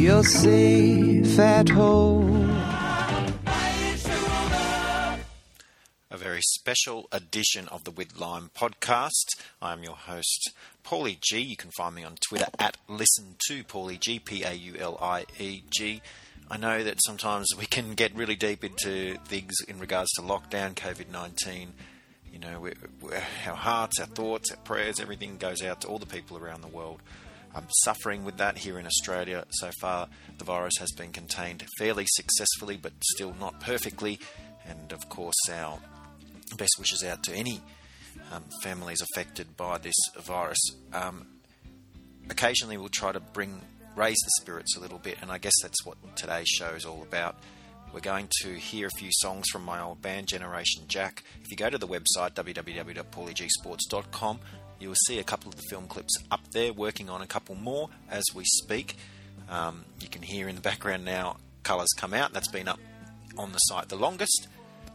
you're safe at home. A very special edition of the With Lime podcast. I'm your host, Paulie G. You can find me on Twitter at listen to Paulie G, P A U L I E G. I know that sometimes we can get really deep into things in regards to lockdown, COVID 19. You know, we're, we're, our hearts, our thoughts, our prayers, everything goes out to all the people around the world. I'm suffering with that here in Australia. So far, the virus has been contained fairly successfully, but still not perfectly. And of course, our best wishes out to any um, families affected by this virus. Um, occasionally, we'll try to bring raise the spirits a little bit, and I guess that's what today's show is all about. We're going to hear a few songs from my old band, Generation Jack. If you go to the website www.pauliegsports.com, you will see a couple of the film clips up there, working on a couple more as we speak. Um, you can hear in the background now Colours Come Out, that's been up on the site the longest.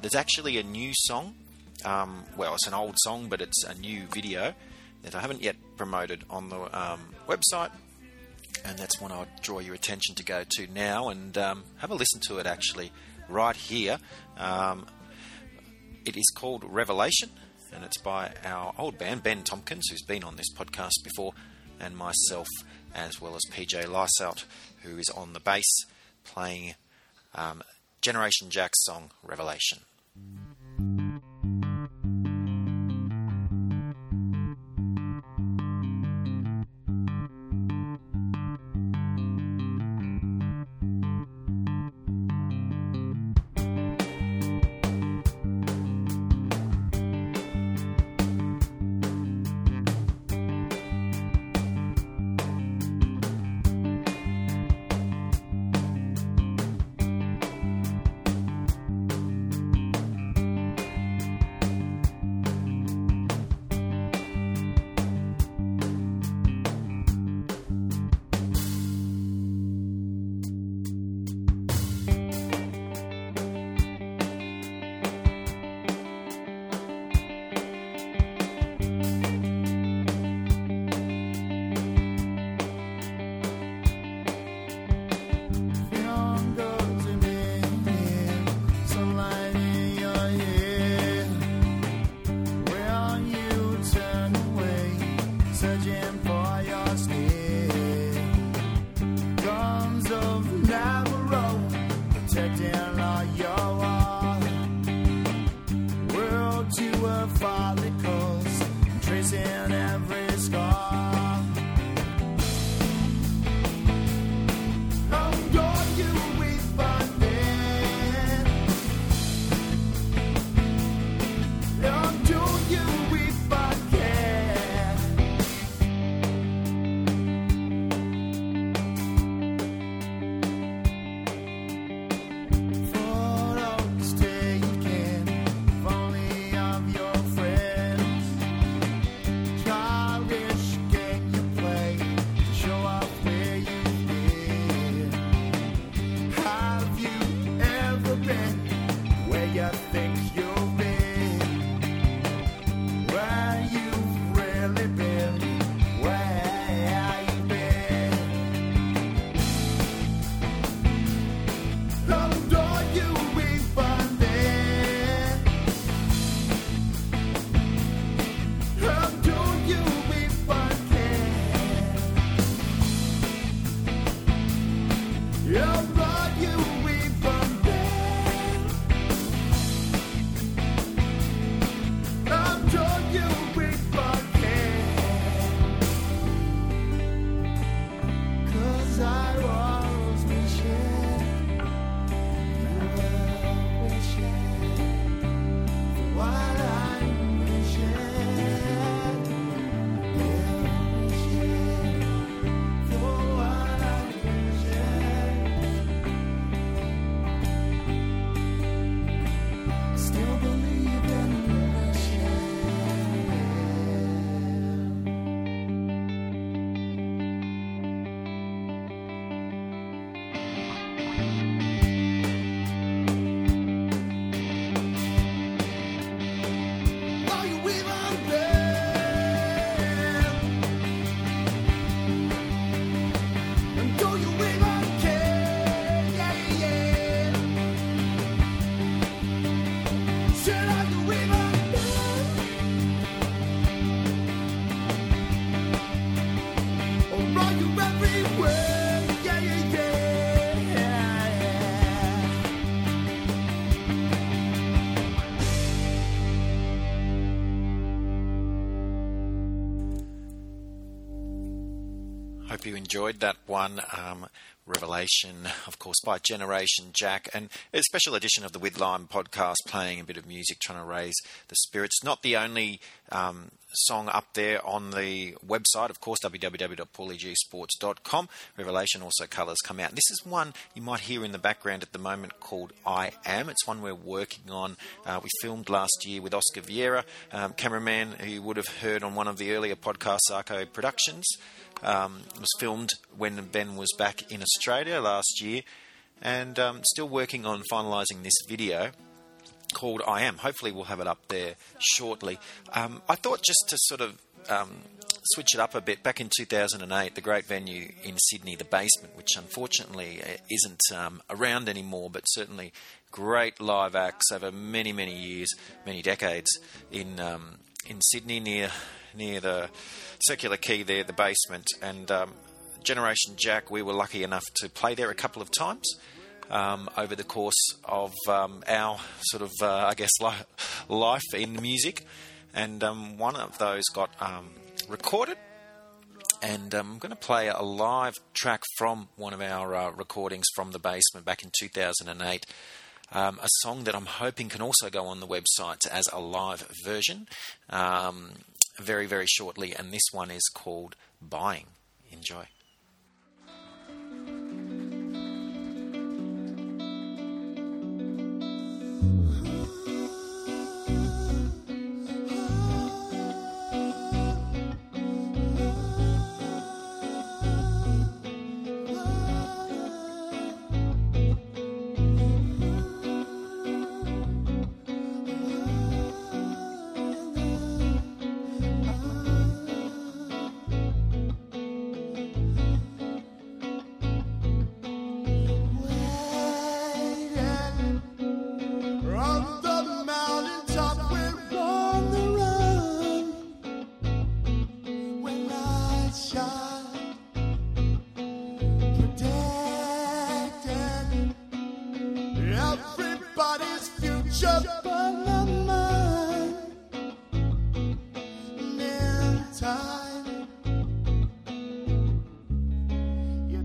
There's actually a new song. Um, well, it's an old song, but it's a new video that I haven't yet promoted on the um, website. And that's one I'd draw your attention to go to now and um, have a listen to it actually right here. Um, it is called Revelation and it's by our old band, Ben Tomkins, who's been on this podcast before, and myself, as well as PJ Lysaught, who is on the bass playing um, Generation Jack's song Revelation. Enjoyed that one. Um, Revelation, of course, by Generation Jack, and a special edition of the With Lime podcast, playing a bit of music, trying to raise the spirits. Not the only um, song up there on the website, of course, www.pauliegsports.com. Revelation also colours come out. This is one you might hear in the background at the moment called I Am. It's one we're working on. Uh, we filmed last year with Oscar Vieira, um, cameraman who you would have heard on one of the earlier podcasts, Arco Productions. Um, was filmed when Ben was back in Australia last year, and um, still working on finalising this video called I Am. Hopefully, we'll have it up there shortly. Um, I thought just to sort of um, switch it up a bit, back in 2008, the great venue in Sydney, the Basement, which unfortunately uh, isn't um, around anymore, but certainly great live acts over many, many years, many decades in um, in Sydney near near the Circular Quay there, the basement, and um, Generation Jack. We were lucky enough to play there a couple of times. Um, over the course of um, our sort of, uh, I guess, li- life in music. And um, one of those got um, recorded. And um, I'm going to play a live track from one of our uh, recordings from the basement back in 2008. Um, a song that I'm hoping can also go on the website as a live version very, very shortly. And this one is called Buying. Enjoy.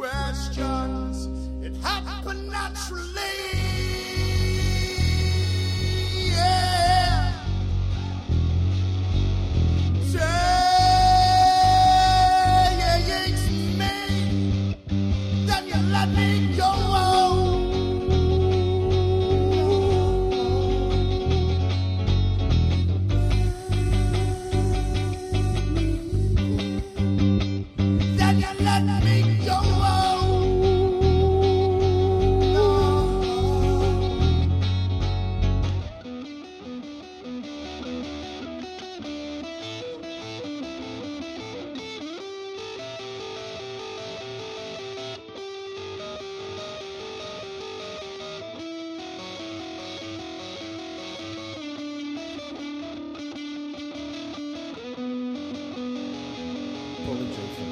No. Coventry.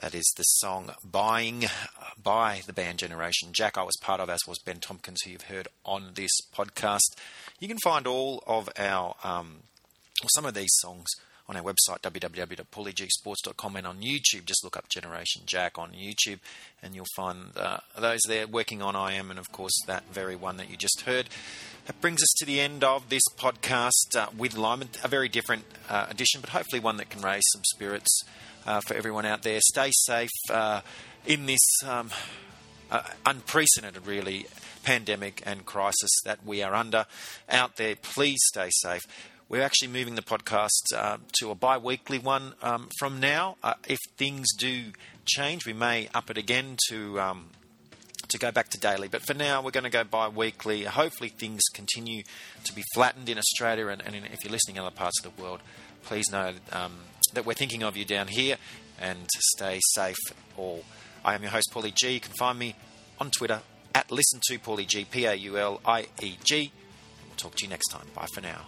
That is the song Buying by the band Generation Jack. I was part of, as was Ben Tomkins, who you've heard on this podcast. You can find all of our, um, or some of these songs on our website, www.pauliegsports.com, and on YouTube. Just look up Generation Jack on YouTube, and you'll find uh, those there working on I Am, and of course, that very one that you just heard. That brings us to the end of this podcast uh, with Lyman. A very different uh, edition, but hopefully one that can raise some spirits uh, for everyone out there. Stay safe uh, in this um, uh, unprecedented, really, pandemic and crisis that we are under out there. Please stay safe. We're actually moving the podcast uh, to a bi weekly one um, from now. If things do change, we may up it again to. Um, to go back to daily, but for now we're going to go bi-weekly. Hopefully things continue to be flattened in Australia, and, and if you're listening in other parts of the world, please know um, that we're thinking of you down here, and stay safe all. I am your host Paulie G. You can find me on Twitter at listen to Paulie G P A U L I E G. We'll talk to you next time. Bye for now.